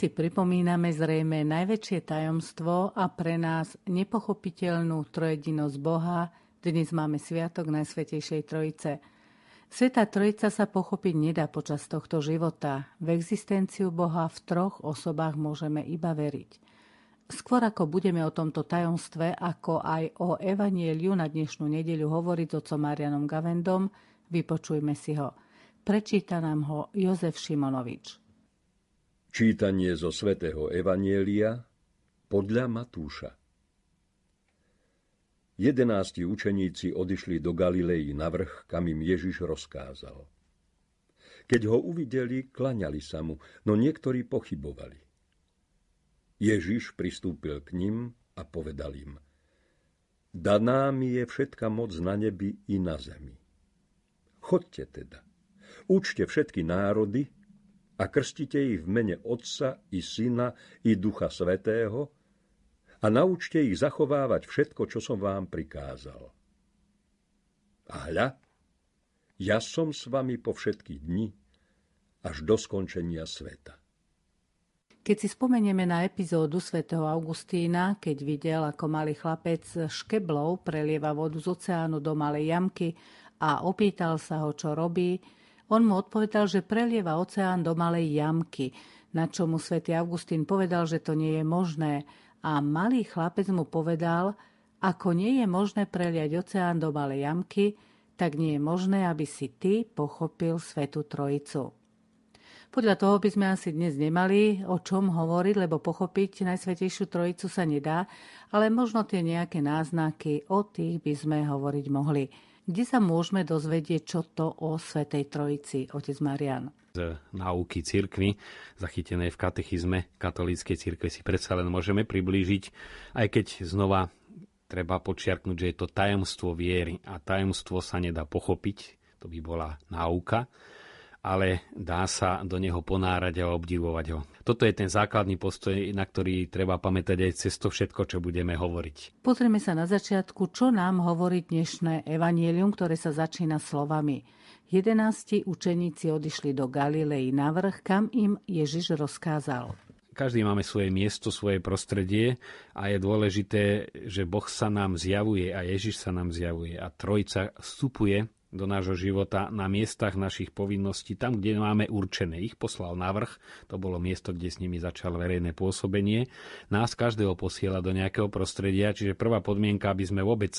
si pripomíname zrejme najväčšie tajomstvo a pre nás nepochopiteľnú trojedinosť Boha. Dnes máme Sviatok Najsvetejšej Trojice. Sveta Trojica sa pochopiť nedá počas tohto života. V existenciu Boha v troch osobách môžeme iba veriť. Skôr ako budeme o tomto tajomstve, ako aj o Evanieliu na dnešnú nedeľu hovoriť s otcom Marianom Gavendom, vypočujme si ho. Prečíta nám ho Jozef Šimonovič. Čítanie zo svätého Evanielia podľa Matúša. Jedenácti učeníci odišli do Galilei na vrch, kam im Ježiš rozkázal. Keď ho uvideli, klaňali sa mu, no niektorí pochybovali. Ježiš pristúpil k ním a povedal im, Daná mi je všetka moc na nebi i na zemi. Chodte teda, učte všetky národy, a krstite ich v mene Otca i Syna i Ducha Svetého a naučte ich zachovávať všetko, čo som vám prikázal. A hľa, ja som s vami po všetky dni až do skončenia sveta. Keď si spomenieme na epizódu svätého Augustína, keď videl, ako malý chlapec škeblov prelieva vodu z oceánu do malej jamky a opýtal sa ho, čo robí, on mu odpovedal, že prelieva oceán do malej jamky, na čo mu svätý Augustín povedal, že to nie je možné. A malý chlapec mu povedal, ako nie je možné preliať oceán do malej jamky, tak nie je možné, aby si ty pochopil Svetu Trojicu. Podľa toho by sme asi dnes nemali o čom hovoriť, lebo pochopiť Najsvetejšiu Trojicu sa nedá, ale možno tie nejaké náznaky, o tých by sme hovoriť mohli. Kde sa môžeme dozvedieť, čo to o Svetej Trojici, otec Marian? Z náuky cirkvy, zachytené v katechizme katolíckej cirkve, si predsa len môžeme priblížiť, aj keď znova treba počiarknúť, že je to tajomstvo viery a tajomstvo sa nedá pochopiť, to by bola náuka, ale dá sa do neho ponárať a obdivovať ho. Toto je ten základný postoj, na ktorý treba pamätať aj cez to všetko, čo budeme hovoriť. Pozrieme sa na začiatku, čo nám hovorí dnešné evanielium, ktoré sa začína slovami. Jedenácti učeníci odišli do Galilei na vrch, kam im Ježiš rozkázal. Každý máme svoje miesto, svoje prostredie a je dôležité, že Boh sa nám zjavuje a Ježiš sa nám zjavuje a Trojca vstupuje do nášho života na miestach našich povinností, tam, kde máme určené. Ich poslal na vrch, to bolo miesto, kde s nimi začal verejné pôsobenie. Nás každého posiela do nejakého prostredia, čiže prvá podmienka, aby sme vôbec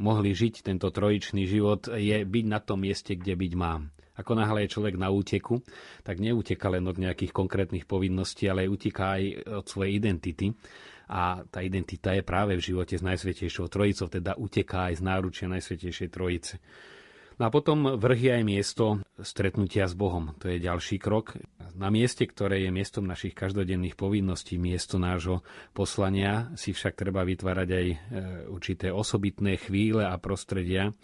mohli žiť tento trojičný život, je byť na tom mieste, kde byť mám. Ako náhle je človek na úteku, tak neuteka len od nejakých konkrétnych povinností, ale uteká aj od svojej identity. A tá identita je práve v živote s Najsvetejšou Trojicou, teda uteká aj z náručia Najsvetejšej Trojice. No a potom vrch je aj miesto stretnutia s Bohom. To je ďalší krok. Na mieste, ktoré je miestom našich každodenných povinností, miesto nášho poslania, si však treba vytvárať aj e, určité osobitné chvíle a prostredia,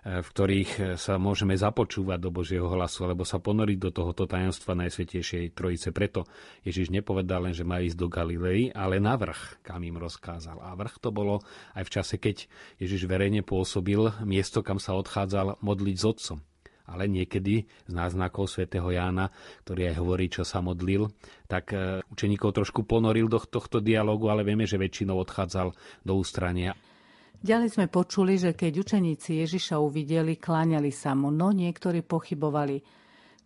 v ktorých sa môžeme započúvať do Božieho hlasu, alebo sa ponoriť do tohoto tajomstva Najsvetejšej Trojice. Preto Ježiš nepovedal len, že má ísť do Galilei, ale na vrch, kam im rozkázal. A vrch to bolo aj v čase, keď Ježiš verejne pôsobil miesto, kam sa odchádzal modliť s otcom ale niekedy z náznakov svätého Jána, ktorý aj hovorí, čo sa modlil, tak e, učeníkov trošku ponoril do tohto dialogu, ale vieme, že väčšinou odchádzal do ústrania. Ďalej sme počuli, že keď učeníci Ježiša uvideli, kláňali sa mu, no niektorí pochybovali.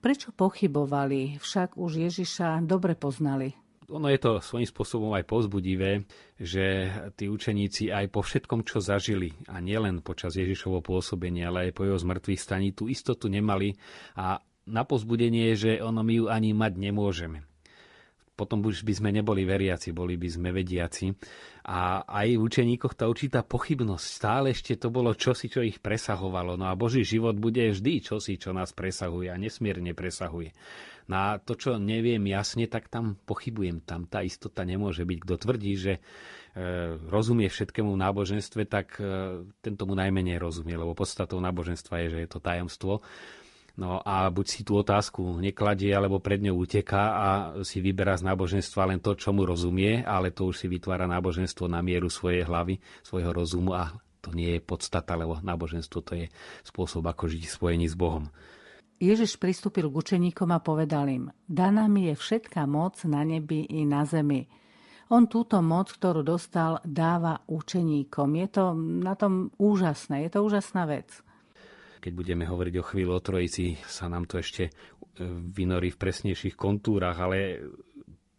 Prečo pochybovali? Však už Ježiša dobre poznali. Ono je to svojím spôsobom aj pozbudivé, že tí učeníci aj po všetkom, čo zažili, a nielen počas Ježišovho pôsobenia, ale aj po jeho zmrtvých staní, tú istotu nemali a na pozbudenie že ono my ju ani mať nemôžeme potom už by sme neboli veriaci, boli by sme vediaci. A aj v učeníkoch tá určitá pochybnosť, stále ešte to bolo čosi, čo ich presahovalo. No a Boží život bude vždy čosi, čo nás presahuje a nesmierne presahuje. Na to, čo neviem jasne, tak tam pochybujem. Tam tá istota nemôže byť. Kto tvrdí, že e, rozumie všetkému v náboženstve, tak e, ten tomu najmenej rozumie, lebo podstatou náboženstva je, že je to tajomstvo No a buď si tú otázku nekladie, alebo pred ňou uteká a si vyberá z náboženstva len to, čo mu rozumie, ale to už si vytvára náboženstvo na mieru svojej hlavy, svojho rozumu a to nie je podstata, lebo náboženstvo to je spôsob, ako žiť spojení s Bohom. Ježiš pristúpil k učeníkom a povedal im, daná mi je všetká moc na nebi i na zemi. On túto moc, ktorú dostal, dáva učeníkom. Je to na tom úžasné, je to úžasná vec. Keď budeme hovoriť o chvíľu o Trojici, sa nám to ešte e, vynorí v presnejších kontúrach, ale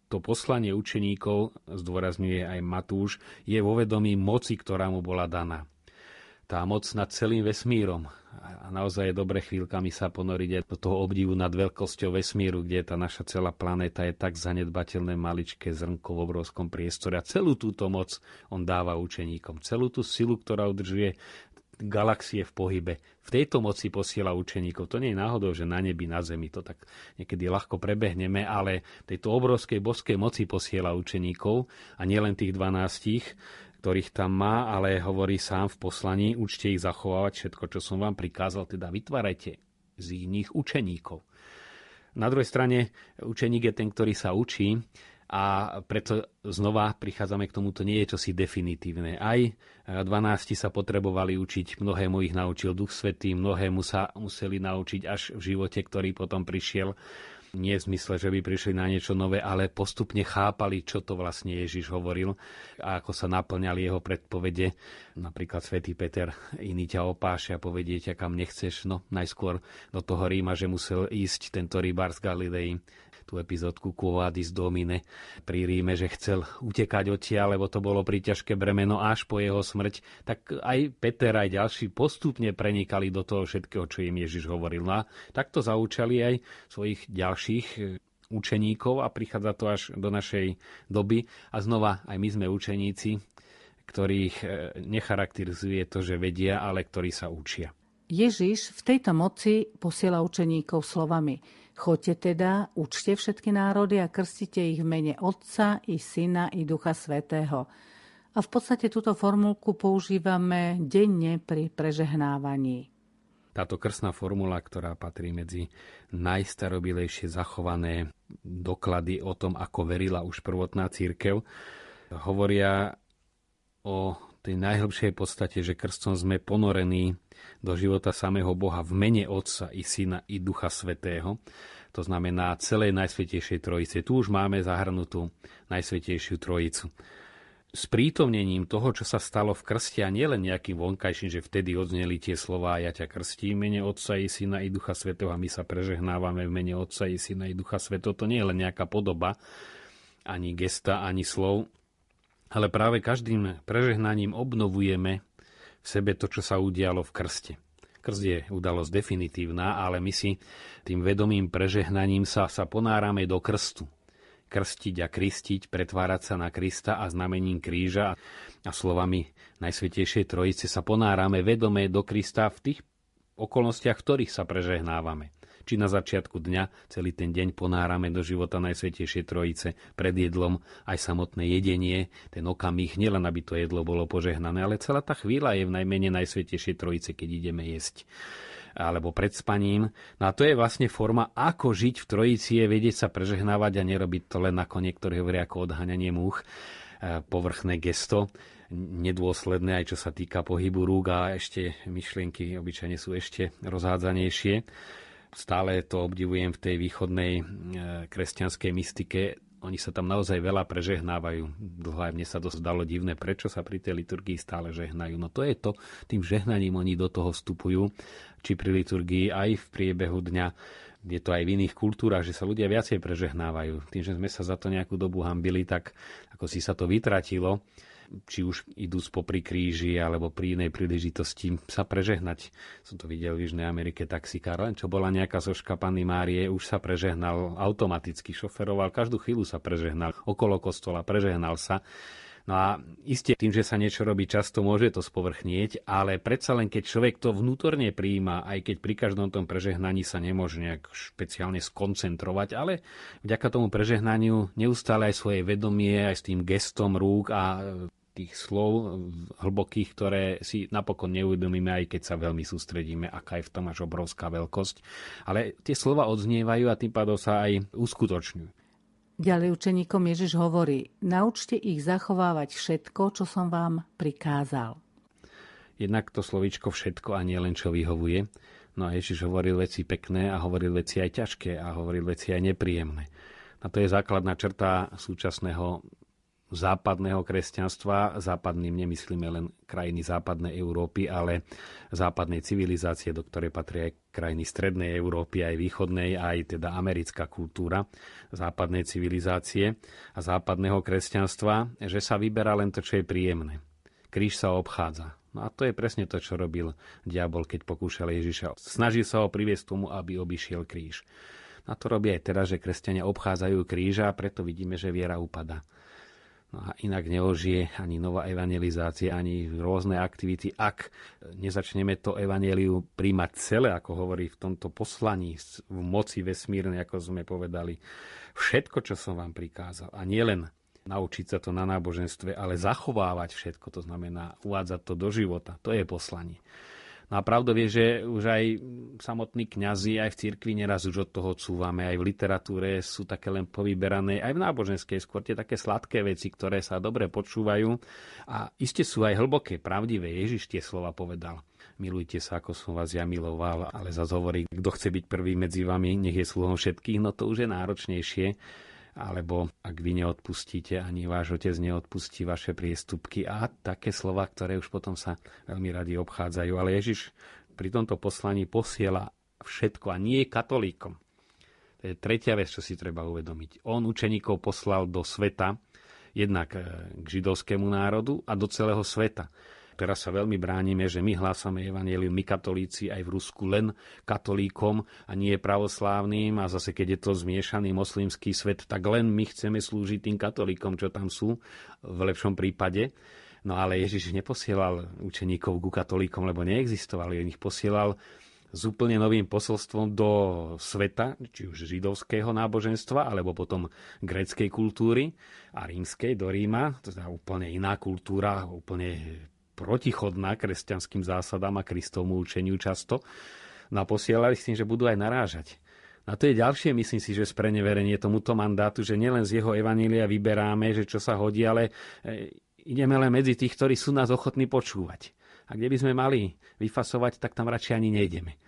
to poslanie učeníkov, zdôrazňuje aj Matúš, je vo vedomí moci, ktorá mu bola daná tá moc nad celým vesmírom. A naozaj je dobre chvíľkami sa ponoriť aj do toho obdivu nad veľkosťou vesmíru, kde tá naša celá planéta je tak zanedbateľné maličké zrnko v obrovskom priestore. A celú túto moc on dáva učeníkom. Celú tú silu, ktorá udržuje galaxie v pohybe. V tejto moci posiela učeníkov. To nie je náhodou, že na nebi, na zemi to tak niekedy ľahko prebehneme, ale tejto obrovskej boskej moci posiela učeníkov a nielen tých dvanástich, ktorých tam má, ale hovorí sám v poslaní, učte ich zachovávať všetko, čo som vám prikázal, teda vytvárajte z nich učeníkov. Na druhej strane, učeník je ten, ktorý sa učí a preto znova prichádzame k tomu, to nie je čosi definitívne. Aj 12 sa potrebovali učiť, mnohému ich naučil Duch Svetý, mnohému sa museli naučiť až v živote, ktorý potom prišiel nie v zmysle, že by prišli na niečo nové, ale postupne chápali, čo to vlastne Ježiš hovoril a ako sa naplňali jeho predpovede. Napríklad svätý Peter, iný ťa opáše a povedie ťa kam nechceš. No najskôr do toho Ríma, že musel ísť tento rybár z Galilei tú epizódku Quovadis Domine pri Ríme, že chcel utekať odtiaľ, lebo to bolo príťažké bremeno až po jeho smrť, tak aj Peter, aj ďalší postupne prenikali do toho všetkého, čo im Ježiš hovoril. No a takto zaučali aj svojich ďalších e, učeníkov a prichádza to až do našej doby. A znova, aj my sme učeníci, ktorých e, necharakterizuje to, že vedia, ale ktorí sa učia. Ježiš v tejto moci posiela učeníkov slovami Choďte teda, učte všetky národy a krstite ich v mene Otca i Syna i Ducha Svetého. A v podstate túto formulku používame denne pri prežehnávaní. Táto krstná formula, ktorá patrí medzi najstarobilejšie zachované doklady o tom, ako verila už prvotná církev, hovoria o tej najhlbšej podstate, že krstom sme ponorení do života samého Boha v mene Otca i Syna i Ducha Svetého. To znamená celej Najsvetejšej Trojice. Tu už máme zahrnutú Najsvetejšiu Trojicu. S prítomnením toho, čo sa stalo v krste a nielen nejakým vonkajším, že vtedy odzneli tie slová ja ťa krstím mene Otca i Syna i Ducha Svetého a my sa prežehnávame v mene Otca i Syna i Ducha Svetého. To nie je len nejaká podoba, ani gesta, ani slov, ale práve každým prežehnaním obnovujeme v sebe to, čo sa udialo v krste. Krst je udalosť definitívna, ale my si tým vedomým prežehnaním sa, sa ponárame do krstu. Krstiť a kristiť, pretvárať sa na Krista a znamením kríža a slovami Najsvetejšej Trojice sa ponárame vedome do Krista v tých okolnostiach, v ktorých sa prežehnávame či na začiatku dňa celý ten deň ponárame do života Najsvetejšej Trojice pred jedlom aj samotné jedenie, ten okamih, nielen aby to jedlo bolo požehnané, ale celá tá chvíľa je v najmene Najsvetejšej Trojice, keď ideme jesť. Alebo pred spaním. No a to je vlastne forma, ako žiť v Trojici, je vedieť sa prežehnávať a nerobiť to len ako niektorí hovoria ako odhaňanie múch, e, povrchné gesto, nedôsledné aj čo sa týka pohybu rúk a ešte myšlienky obyčajne sú ešte rozhádzanejšie stále to obdivujem v tej východnej e, kresťanskej mystike. Oni sa tam naozaj veľa prežehnávajú. Dlho aj mne sa to zdalo divné, prečo sa pri tej liturgii stále žehnajú. No to je to, tým žehnaním oni do toho vstupujú, či pri liturgii aj v priebehu dňa. Je to aj v iných kultúrach, že sa ľudia viacej prežehnávajú. Tým, že sme sa za to nejakú dobu hambili, tak ako si sa to vytratilo či už idú popri kríži alebo pri inej príležitosti sa prežehnať. Som to videl v Južnej Amerike taxikár, len čo bola nejaká zoška Panny Márie, už sa prežehnal automaticky, šoferoval, každú chvíľu sa prežehnal, okolo kostola prežehnal sa. No a iste tým, že sa niečo robí často, môže to spovrchnieť, ale predsa len keď človek to vnútorne prijíma, aj keď pri každom tom prežehnaní sa nemôže nejak špeciálne skoncentrovať, ale vďaka tomu prežehnaniu neustále aj svoje vedomie, aj s tým gestom rúk a tých slov hlbokých, ktoré si napokon neuvedomíme, aj keď sa veľmi sústredíme, aká je v tom až obrovská veľkosť. Ale tie slova odznievajú a tým pádom sa aj uskutočňujú. Ďalej učeníkom Ježiš hovorí, naučte ich zachovávať všetko, čo som vám prikázal. Jednak to slovičko všetko a nie len čo vyhovuje. No a Ježiš hovoril veci pekné a hovoril veci aj ťažké a hovoril veci aj nepríjemné. A to je základná črta súčasného západného kresťanstva. Západným nemyslíme len krajiny západnej Európy, ale západnej civilizácie, do ktorej patria aj krajiny strednej Európy, aj východnej, aj teda americká kultúra západnej civilizácie a západného kresťanstva, že sa vyberá len to, čo je príjemné. Kríž sa obchádza. No a to je presne to, čo robil diabol, keď pokúšal Ježiša. Snažil sa ho priviesť tomu, aby obišiel kríž. A to robí aj teraz, že kresťania obchádzajú kríža a preto vidíme, že viera upada. No a inak neožije ani nová evangelizácia, ani rôzne aktivity, ak nezačneme to evaneliu príjmať celé, ako hovorí v tomto poslaní, v moci vesmírnej, ako sme povedali. Všetko, čo som vám prikázal. A nielen naučiť sa to na náboženstve, ale zachovávať všetko, to znamená uvádzať to do života. To je poslanie. No a pravdou je, že už aj samotní kňazi aj v cirkvi neraz už od toho cúvame, aj v literatúre sú také len povyberané, aj v náboženskej skôr tie také sladké veci, ktoré sa dobre počúvajú a iste sú aj hlboké, pravdivé. Ježiš tie slova povedal. Milujte sa, ako som vás ja miloval, ale zase hovorí, kto chce byť prvý medzi vami, nech je sluhom všetkých, no to už je náročnejšie alebo ak vy neodpustíte, ani váš otec neodpustí vaše priestupky a také slova, ktoré už potom sa veľmi radi obchádzajú. Ale Ježiš pri tomto poslaní posiela všetko a nie katolíkom. To je tretia vec, čo si treba uvedomiť. On učeníkov poslal do sveta, jednak eh, k židovskému národu a do celého sveta. Teraz sa veľmi bránime, že my hlásame evanelium, my katolíci aj v Rusku len katolíkom a nie pravoslávnym a zase keď je to zmiešaný moslimský svet, tak len my chceme slúžiť tým katolíkom, čo tam sú v lepšom prípade. No ale Ježiš neposielal učeníkov ku katolíkom, lebo neexistovali. On ich posielal s úplne novým posolstvom do sveta, či už židovského náboženstva, alebo potom gréckej kultúry a rímskej do Ríma, to je úplne iná kultúra, úplne protichodná kresťanským zásadám a Kristovmu učeniu často. No a posielali s tým, že budú aj narážať. A to je ďalšie, myslím si, že spreneverenie tomuto mandátu, že nielen z jeho evanília vyberáme, že čo sa hodí, ale e, ideme len medzi tých, ktorí sú nás ochotní počúvať. A kde by sme mali vyfasovať, tak tam radšej ani nejdeme.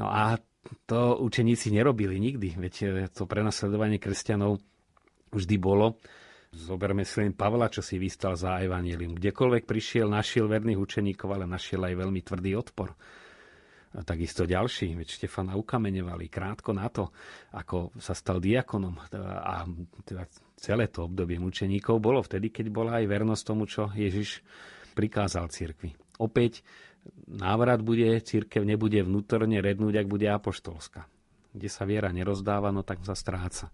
No a to učeníci nerobili nikdy, veď e, to prenasledovanie kresťanov vždy bolo Zoberme si len Pavla, čo si vystal za evanílium. Kdekoľvek prišiel, našiel verných učeníkov, ale našiel aj veľmi tvrdý odpor. A takisto ďalší, veď Štefana ukameňovali krátko na to, ako sa stal diakonom. A teda celé to obdobie mučeníkov bolo vtedy, keď bola aj vernosť tomu, čo Ježiš prikázal cirkvi. Opäť návrat bude, církev nebude vnútorne rednúť, ak bude apoštolská. Kde sa viera nerozdáva, no tak sa stráca.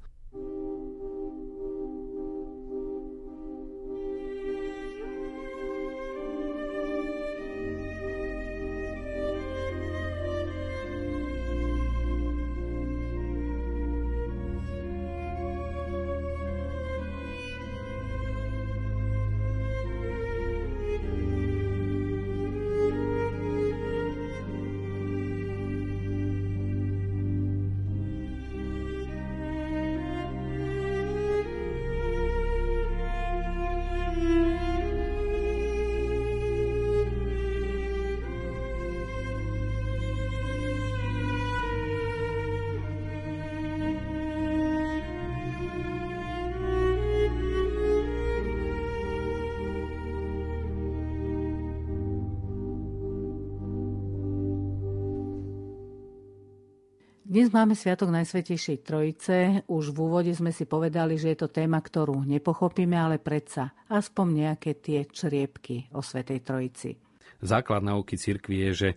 Dnes máme Sviatok Najsvetejšej Trojice. Už v úvode sme si povedali, že je to téma, ktorú nepochopíme, ale predsa aspoň nejaké tie čriepky o Svetej Trojici. Základ nauky cirkvi je, že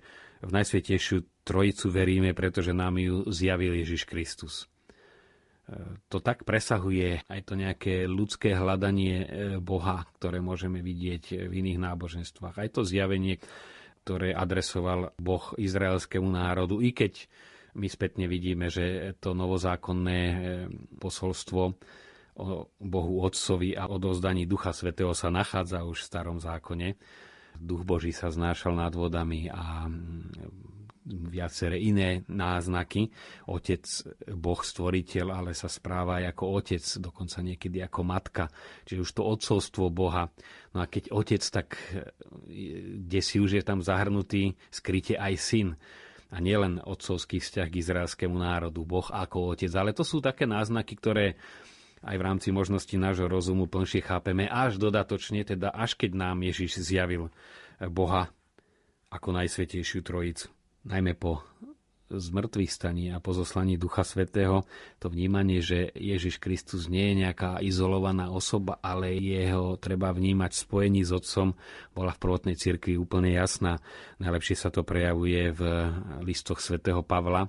v Najsvetejšiu Trojicu veríme, pretože nám ju zjavil Ježiš Kristus. E, to tak presahuje aj to nejaké ľudské hľadanie e, Boha, ktoré môžeme vidieť v iných náboženstvách. Aj to zjavenie, ktoré adresoval Boh izraelskému národu, i keď my spätne vidíme, že to novozákonné eh, posolstvo o Bohu Otcovi a odozdaní Ducha Svetého sa nachádza už v starom zákone. Duch Boží sa znášal nad vodami a mm, viaceré iné náznaky. Otec, Boh stvoriteľ, ale sa správa aj ako otec, dokonca niekedy ako matka. Čiže už to odcovstvo Boha. No a keď otec, tak eh, kde si už je tam zahrnutý skryte aj syn. A nielen otcovský vzťah k izraelskému národu, Boh ako otec, ale to sú také náznaky, ktoré aj v rámci možnosti nášho rozumu plnšie chápeme až dodatočne, teda až keď nám Ježiš zjavil Boha ako najsvetejšiu trojicu. Najmä po zmrtvých staní a po Ducha Svetého, to vnímanie, že Ježiš Kristus nie je nejaká izolovaná osoba, ale jeho treba vnímať v spojení s Otcom, bola v prvotnej cirkvi úplne jasná. Najlepšie sa to prejavuje v listoch svätého Pavla,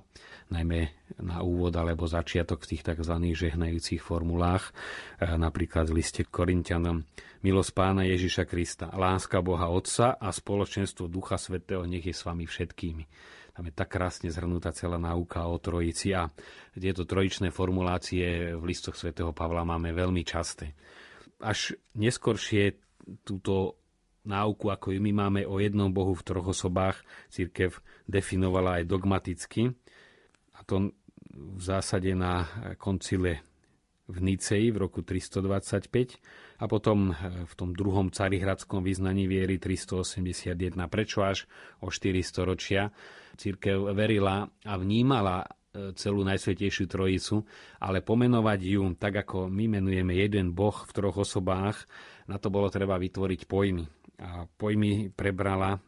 najmä na úvod alebo začiatok v tých tzv. žehnajúcich formulách, e, napríklad v liste Korintianom. Milosť pána Ježiša Krista, láska Boha Otca a spoločenstvo Ducha Svetého nech je s vami všetkými. Tam je tak krásne zhrnutá celá náuka o trojici a tieto trojičné formulácie v listoch svätého Pavla máme veľmi časté. Až neskoršie túto náuku, ako ju my máme o jednom Bohu v troch osobách, církev definovala aj dogmaticky. A to v zásade na koncile v Nicei v roku 325 a potom v tom druhom carihradskom vyznaní viery 381. Prečo až o 400 ročia? církev verila a vnímala e, celú Najsvetejšiu Trojicu, ale pomenovať ju tak, ako my menujeme jeden Boh v troch osobách, na to bolo treba vytvoriť pojmy a pojmy prebrala e,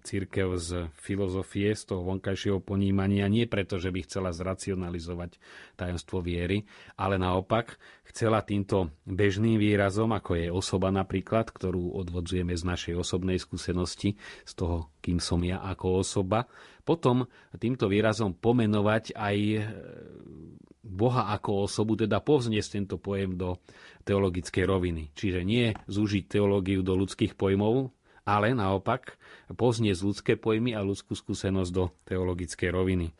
církev z filozofie, z toho vonkajšieho ponímania, nie preto, že by chcela zracionalizovať tajomstvo viery, ale naopak chcela týmto bežným výrazom, ako je osoba napríklad, ktorú odvodzujeme z našej osobnej skúsenosti, z toho, kým som ja ako osoba, potom týmto výrazom pomenovať aj e, Boha ako osobu, teda povzniesť tento pojem do teologickej roviny. Čiže nie zúžiť teológiu do ľudských pojmov, ale naopak povzniesť ľudské pojmy a ľudskú skúsenosť do teologickej roviny.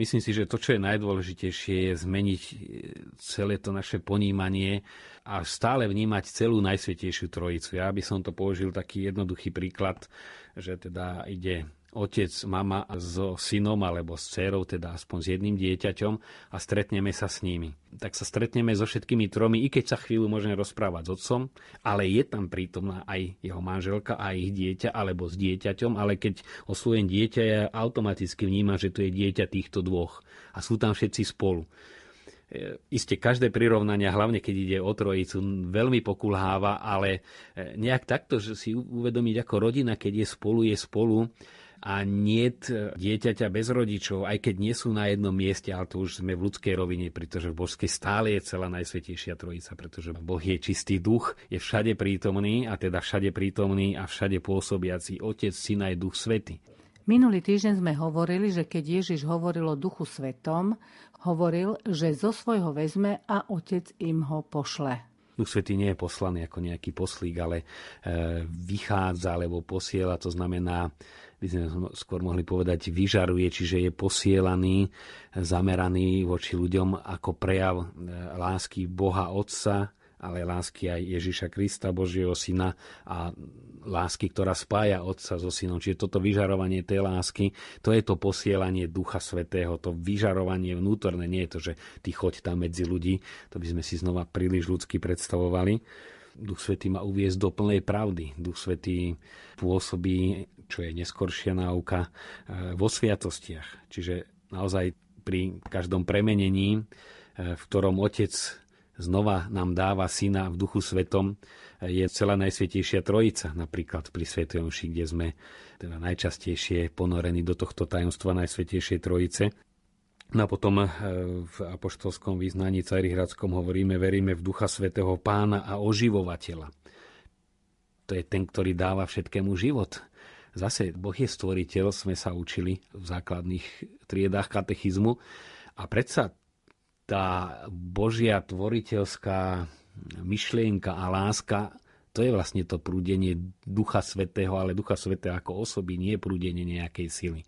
Myslím si, že to, čo je najdôležitejšie, je zmeniť e, celé to naše ponímanie a stále vnímať celú Najsvetejšiu Trojicu. Ja by som to použil taký jednoduchý príklad, že teda ide otec, mama so synom alebo s dcerou, teda aspoň s jedným dieťaťom a stretneme sa s nimi. Tak sa stretneme so všetkými tromi, i keď sa chvíľu môžeme rozprávať s otcom, ale je tam prítomná aj jeho manželka a ich dieťa alebo s dieťaťom, ale keď oslujem dieťa, ja automaticky vnímam, že to je dieťa týchto dvoch a sú tam všetci spolu. E, Isté každé prirovnania, hlavne keď ide o trojicu, veľmi pokulháva, ale e, nejak takto, že si uvedomiť ako rodina, keď je spolu, je spolu, a nie dieťaťa bez rodičov, aj keď nie sú na jednom mieste, ale to už sme v ľudskej rovine, pretože v Božskej stále je celá Najsvetejšia Trojica, pretože Boh je čistý duch, je všade prítomný a teda všade prítomný a všade pôsobiaci Otec, Syn aj Duch Svety. Minulý týždeň sme hovorili, že keď Ježiš hovoril o Duchu Svetom, hovoril, že zo svojho vezme a Otec im ho pošle. Duch Svetý nie je poslaný ako nejaký poslík, ale e, vychádza alebo posiela, to znamená by sme skôr mohli povedať, vyžaruje, čiže je posielaný, zameraný voči ľuďom ako prejav e, lásky Boha Otca, ale lásky aj Ježiša Krista, Božieho Syna a lásky, ktorá spája Otca so Synom. Čiže toto vyžarovanie tej lásky, to je to posielanie Ducha Svetého, to vyžarovanie vnútorné, nie je to, že ty choď tam medzi ľudí, to by sme si znova príliš ľudsky predstavovali. Duch Svetý má uviezť do plnej pravdy. Duch Svetý pôsobí čo je neskoršia náuka, e, vo sviatostiach. Čiže naozaj pri každom premenení, e, v ktorom Otec znova nám dáva syna v duchu svetom, e, je celá Najsvetejšia Trojica, napríklad pri Svetej kde sme teda najčastejšie ponorení do tohto tajomstva Najsvetejšej Trojice. No a potom v apoštolskom význaní Cajrihradskom hovoríme, veríme v Ducha Svetého Pána a oživovateľa. To je ten, ktorý dáva všetkému život. Zase Boh je stvoriteľ, sme sa učili v základných triedách katechizmu a predsa tá Božia tvoriteľská myšlienka a láska to je vlastne to prúdenie Ducha Svetého, ale Ducha Svetého ako osoby, nie prúdenie nejakej sily.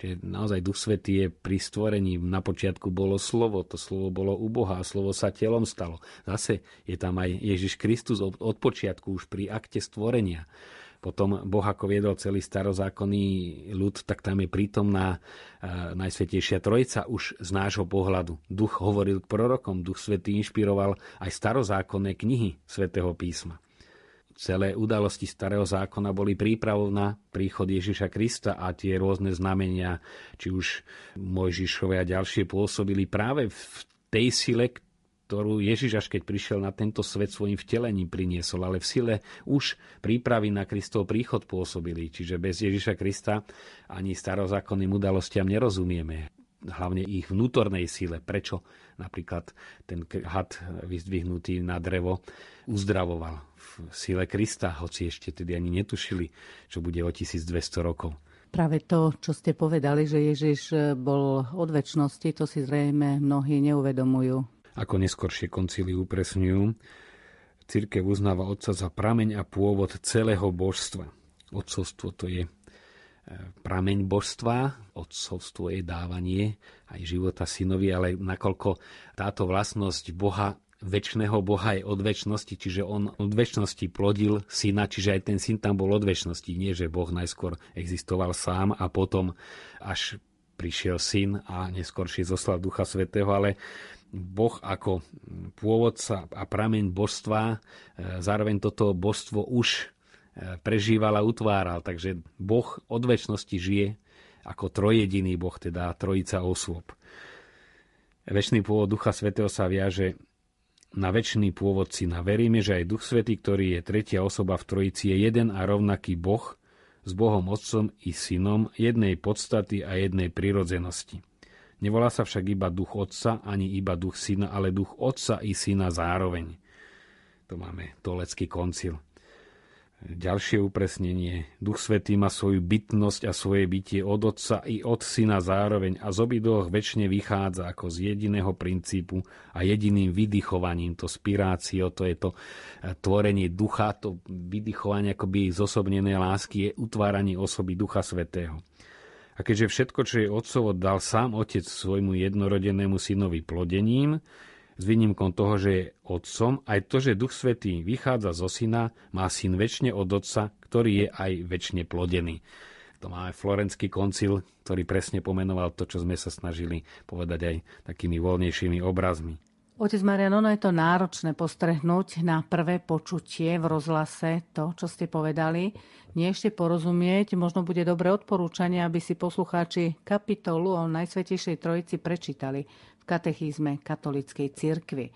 Čiže naozaj Duch Svetý je pri stvorení. Na počiatku bolo slovo, to slovo bolo u Boha a slovo sa telom stalo. Zase je tam aj Ježiš Kristus od, od počiatku už pri akte stvorenia potom Boh ako viedol celý starozákonný ľud, tak tam je prítomná e, Najsvetejšia Trojica už z nášho pohľadu. Duch hovoril k prorokom, Duch Svetý inšpiroval aj starozákonné knihy Svetého písma. Celé udalosti Starého zákona boli prípravou na príchod Ježiša Krista a tie rôzne znamenia, či už Mojžišové a ďalšie pôsobili práve v tej sile, ktorú Ježiš až keď prišiel na tento svet svojim vtelením priniesol, ale v sile už prípravy na Kristov príchod pôsobili. Čiže bez Ježiša Krista ani starozákonným udalostiam nerozumieme. Hlavne ich vnútornej sile. Prečo napríklad ten had vyzdvihnutý na drevo uzdravoval v sile Krista, hoci ešte tedy ani netušili, čo bude o 1200 rokov. Práve to, čo ste povedali, že Ježiš bol od väčšnosti, to si zrejme mnohí neuvedomujú ako neskoršie koncily upresňujú, církev uznáva Otca za prameň a pôvod celého božstva. Otcovstvo to je e, prameň božstva, otcovstvo je dávanie aj života synovi, ale nakoľko táto vlastnosť Boha väčšného Boha je od väčšnosti, čiže on od väčšnosti plodil syna, čiže aj ten syn tam bol od väčšnosti. Nie, že Boh najskôr existoval sám a potom až prišiel syn a neskôršie zoslal Ducha Svetého, ale Boh ako pôvodca a prameň božstva, e, zároveň toto božstvo už e, prežíval a utváral. Takže Boh od väčšnosti žije ako trojediný Boh, teda trojica osôb. Večný pôvod Ducha Svetého sa viaže na väčší pôvod syna. Veríme, že aj Duch Svetý, ktorý je tretia osoba v Trojici, je jeden a rovnaký Boh s Bohom Otcom i Synom jednej podstaty a jednej prirodzenosti. Nevolá sa však iba duch otca, ani iba duch syna, ale duch otca i syna zároveň. To máme Tolecký koncil. Ďalšie upresnenie. Duch Svetý má svoju bytnosť a svoje bytie od Otca i od Syna zároveň a z obidvoch väčšine vychádza ako z jediného princípu a jediným vydychovaním, to spirácio, to je to eh, tvorenie ducha, to vydychovanie akoby zosobnené lásky je utváranie osoby Ducha Svetého. A keďže všetko, čo je otcovo, dal sám otec svojmu jednorodenému synovi plodením, s výnimkom toho, že je otcom, aj to, že Duch Svetý vychádza zo syna, má syn väčšine od otca, ktorý je aj väčšine plodený. To máme Florenský koncil, ktorý presne pomenoval to, čo sme sa snažili povedať aj takými voľnejšími obrazmi. Otec Marian, ono je to náročné postrehnúť na prvé počutie v rozhlase to, čo ste povedali. Nie ešte porozumieť, možno bude dobré odporúčanie, aby si poslucháči kapitolu o Najsvetejšej Trojici prečítali v katechizme katolíckej cirkvi.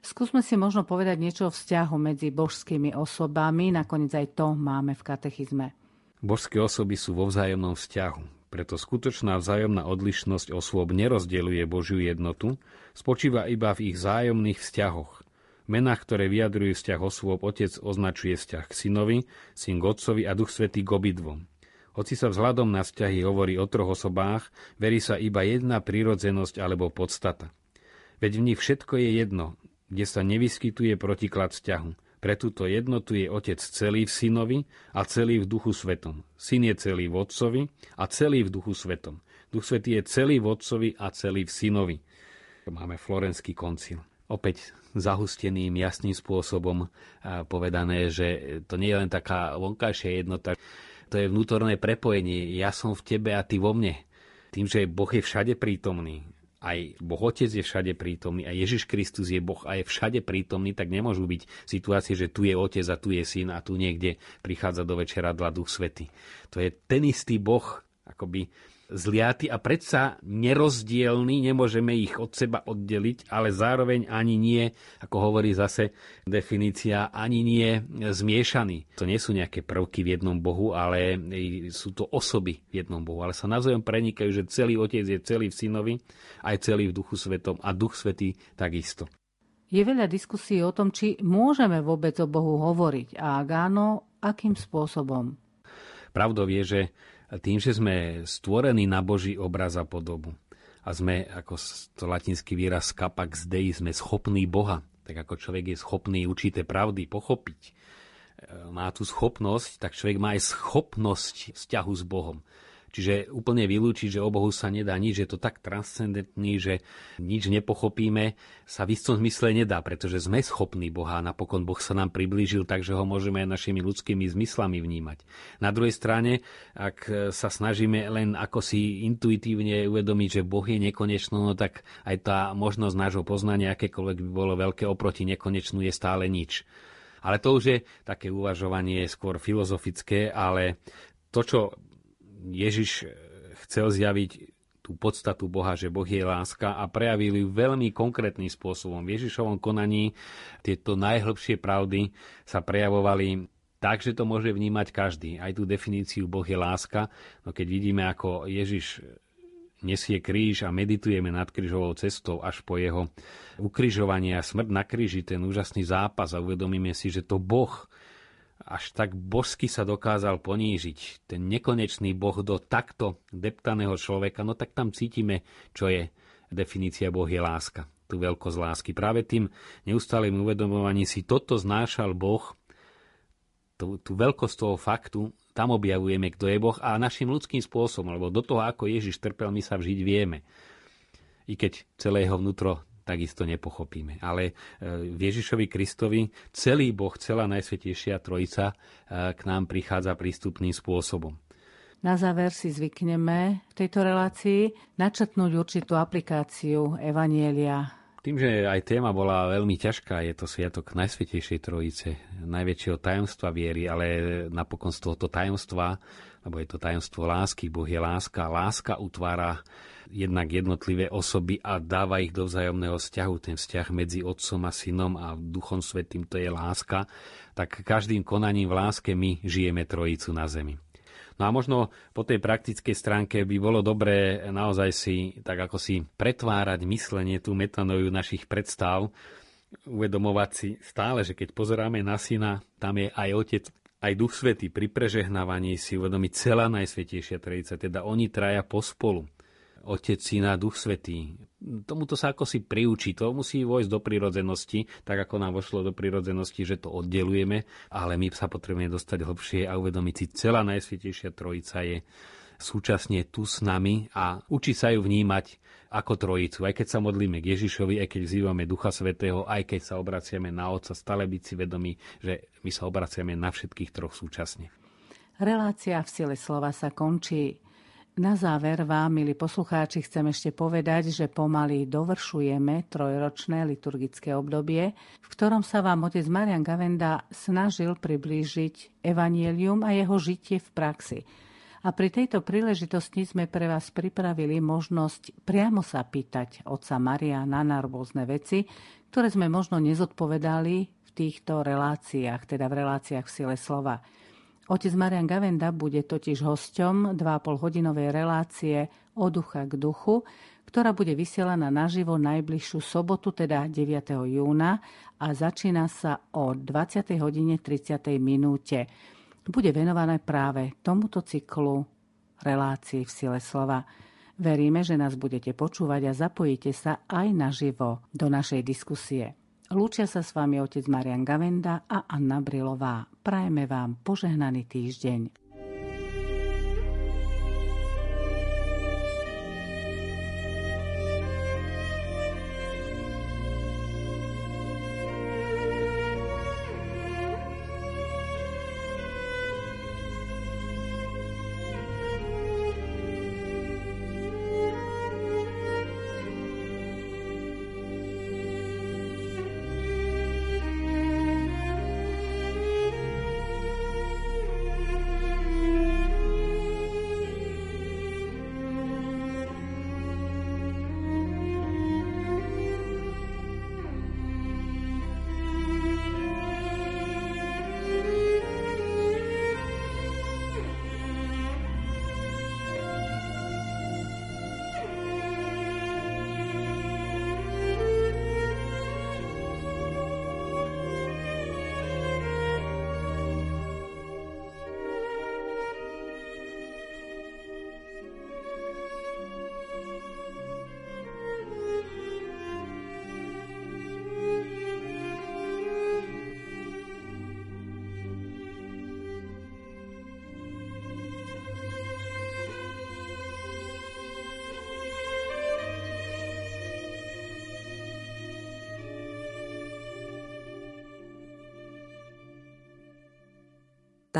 Skúsme si možno povedať niečo o vzťahu medzi božskými osobami, nakoniec aj to máme v katechizme. Božské osoby sú vo vzájomnom vzťahu. Preto skutočná vzájomná odlišnosť osôb nerozdeľuje Božiu jednotu, spočíva iba v ich vzájomných vzťahoch. Menách, ktoré vyjadrujú vzťah osôb, otec označuje vzťah k synovi, syn k otcovi a duch svetý k obidvom. Hoci sa vzhľadom na vzťahy hovorí o troch osobách, verí sa iba jedna prírodzenosť alebo podstata. Veď v nich všetko je jedno, kde sa nevyskytuje protiklad vzťahu. Pre túto jednotu je Otec celý v Synovi a celý v Duchu Svetom. Syn je celý v Otcovi a celý v Duchu Svetom. Duch Svetý je celý v Otcovi a celý v Synovi. Máme Florenský koncil. Opäť zahusteným, jasným spôsobom povedané, že to nie je len taká vonkajšia jednota, to je vnútorné prepojenie. Ja som v tebe a ty vo mne. Tým, že Boh je všade prítomný, aj Boh Otec je všade prítomný, a Ježiš Kristus je Boh a je všade prítomný, tak nemôžu byť situácie, že tu je Otec a tu je Syn a tu niekde prichádza do večeradla Duch Svety. To je ten istý Boh, akoby zliaty a predsa nerozdielný, nemôžeme ich od seba oddeliť, ale zároveň ani nie, ako hovorí zase definícia, ani nie zmiešaný. To nie sú nejaké prvky v jednom Bohu, ale sú to osoby v jednom Bohu, ale sa navzájom prenikajú, že celý Otec je celý v Synovi, aj celý v Duchu Svetom a Duch Svetý takisto. Je veľa diskusí o tom, či môžeme vôbec o Bohu hovoriť a ak áno, akým spôsobom. Pravdou je, že tým, že sme stvorení na Boží obraz a podobu a sme, ako to latinský výraz capax dei, sme schopní Boha, tak ako človek je schopný určité pravdy pochopiť, e, má tú schopnosť, tak človek má aj schopnosť vzťahu s Bohom. Čiže úplne vylúčiť, že o Bohu sa nedá nič, je to tak transcendentný, že nič nepochopíme, sa v istom zmysle nedá, pretože sme schopní Boha a napokon Boh sa nám priblížil tak, že ho môžeme aj našimi ľudskými zmyslami vnímať. Na druhej strane, ak sa snažíme len ako si intuitívne uvedomiť, že Boh je nekonečno, no tak aj tá možnosť nášho poznania, akékoľvek by bolo veľké oproti nekonečnú, je stále nič. Ale to už je také uvažovanie skôr filozofické, ale to, čo Ježiš chcel zjaviť tú podstatu Boha, že Boh je láska a prejavili ju veľmi konkrétnym spôsobom. V Ježišovom konaní tieto najhlbšie pravdy sa prejavovali tak, že to môže vnímať každý. Aj tú definíciu Boh je láska. No keď vidíme, ako Ježiš nesie kríž a meditujeme nad krížovou cestou až po jeho ukrižovanie a smrť na kríži, ten úžasný zápas a uvedomíme si, že to Boh až tak božsky sa dokázal ponížiť. Ten nekonečný Boh do takto deptaného človeka, no tak tam cítime, čo je definícia Boh je láska, tú veľkosť lásky. Práve tým neustálým uvedomovaním si toto znášal Boh, tú, tú veľkosť toho faktu, tam objavujeme, kto je Boh a našim ľudským spôsobom, lebo do toho, ako Ježiš trpel, my sa vžiť vieme. I keď celé jeho vnútro takisto nepochopíme. Ale e, v Ježišovi Kristovi celý Boh, celá Najsvetejšia Trojica e, k nám prichádza prístupným spôsobom. Na záver si zvykneme v tejto relácii načetnúť určitú aplikáciu Evanielia tým, že aj téma bola veľmi ťažká, je to sviatok Najsvetejšej Trojice, najväčšieho tajomstva viery, ale napokon z tohoto tajomstva, lebo je to tajomstvo lásky, Boh je láska, láska utvára jednak jednotlivé osoby a dáva ich do vzájomného vzťahu, ten vzťah medzi Otcom a Synom a Duchom Svetým, to je láska, tak každým konaním v láske my žijeme Trojicu na zemi. No a možno po tej praktickej stránke by bolo dobré naozaj si, tak ako si pretvárať myslenie, tú metanoju našich predstav, uvedomovať si stále, že keď pozeráme na syna, tam je aj otec, aj duch svety pri prežehnávaní si uvedomiť celá Najsvetejšia Trojica, teda oni traja pospolu. Otec, Syna, Duch Svetý. Tomuto sa ako si priučí, to musí vojsť do prírodzenosti, tak ako nám vošlo do prírodzenosti, že to oddelujeme, ale my sa potrebujeme dostať hlbšie a uvedomiť si, celá Najsvetejšia Trojica je súčasne tu s nami a učí sa ju vnímať ako trojicu. Aj keď sa modlíme k Ježišovi, aj keď vzývame Ducha Svetého, aj keď sa obraciame na Otca, stále byť si vedomí, že my sa obraciame na všetkých troch súčasne. Relácia v sile slova sa končí. Na záver vám, milí poslucháči, chcem ešte povedať, že pomaly dovršujeme trojročné liturgické obdobie, v ktorom sa vám otec Marian Gavenda snažil priblížiť evanielium a jeho žitie v praxi. A pri tejto príležitosti sme pre vás pripravili možnosť priamo sa pýtať otca Mariana na rôzne veci, ktoré sme možno nezodpovedali v týchto reláciách, teda v reláciách v sile slova. Otec Marian Gavenda bude totiž hosťom 2,5 hodinovej relácie od ducha k duchu, ktorá bude vysielaná naživo najbližšiu sobotu, teda 9. júna a začína sa o 20. hodine 30. minúte. Bude venované práve tomuto cyklu relácií v sile slova. Veríme, že nás budete počúvať a zapojíte sa aj naživo do našej diskusie. Lúčia sa s vami otec Marian Gavenda a Anna Brilová. Prajeme vám požehnaný týždeň.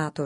Táto